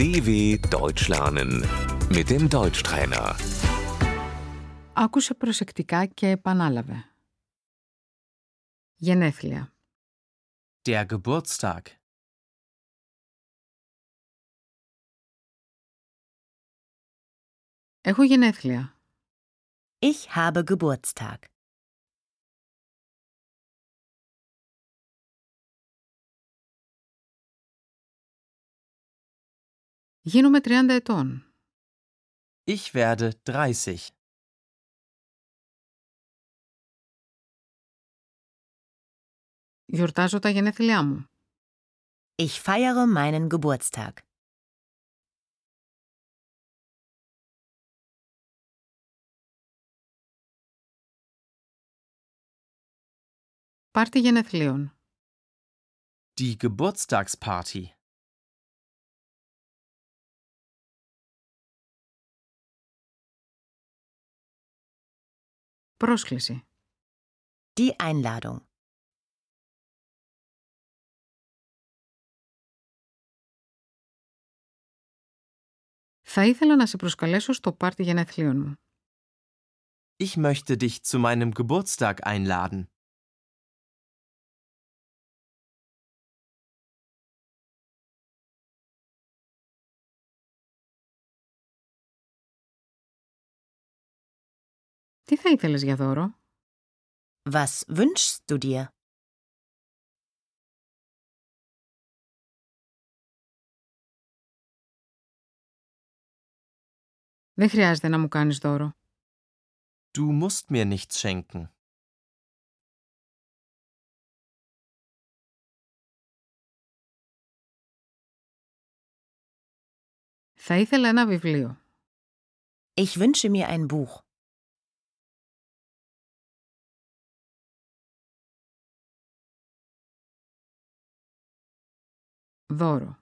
DW Deutsch lernen mit dem Deutschtrainer. Άκουσε προσεκτικά και επανάλαβε. Γενέθλια. Der Geburtstag. Έχω γενέθλια. Ich habe Geburtstag. Γίνομαι 30 ετών. Ich werde 30. Γιορτάζω τα γενέθλιά μου. Ich feiere meinen Geburtstag. Πάρτι γενεθλίων. Die Geburtstagsparty. Πρόσκληση. Die Einladung. Θα ήθελα να σε προσκαλέσω στο πάρτι γενεθλίων μου. Ich möchte dich zu meinem Geburtstag einladen. Τι θα ήθελες για δώρο? Was wünschst du dir? Δεν χρειάζεται να μου κάνεις δώρο. Du musst mir nichts schenken. Θα ήθελα ένα βιβλίο. Ich wünsche mir ein Buch. Δώρο.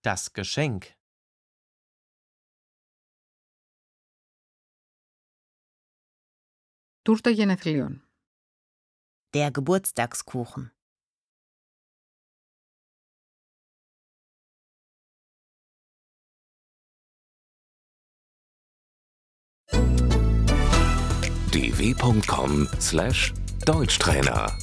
Das Geschenk. Τούρτα γενεθλίων. Der Geburtstagskuchen. dw.com/deutschtrainer